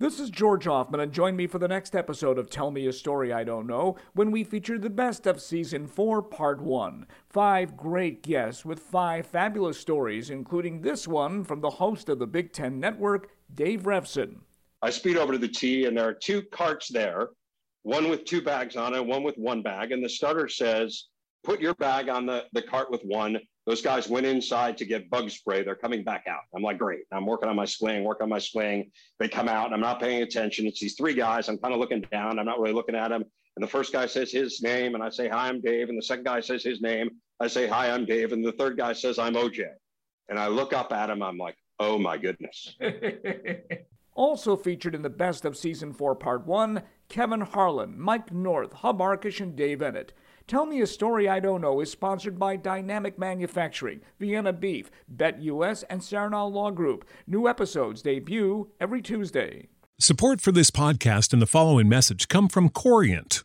This is George Hoffman, and join me for the next episode of Tell Me a Story I Don't Know when we feature the best of Season 4, Part 1. Five great guests with five fabulous stories, including this one from the host of the Big Ten Network, Dave Revsine. I speed over to the tee, and there are two carts there one with two bags on it, one with one bag. And the starter says, Put your bag on the, the cart with one those guys went inside to get bug spray. They're coming back out. I'm like, great. I'm working on my swing, working on my swing. They come out and I'm not paying attention. It's these three guys. I'm kind of looking down. I'm not really looking at them. And the first guy says his name and I say, hi, I'm Dave. And the second guy says his name. I say, hi, I'm Dave. And the third guy says, I'm OJ. And I look up at him. I'm like, oh my goodness. also featured in the best of season four, part one, Kevin Harlan, Mike North, Hub Arkush, and Dave Eanet. Tell Me a Story I Don't Know is sponsored by Dynamic Manufacturing, Vienna Beef, Bet US, and Saranal Law Group. New episodes debut every Tuesday. Support for this podcast and the following message come from Corient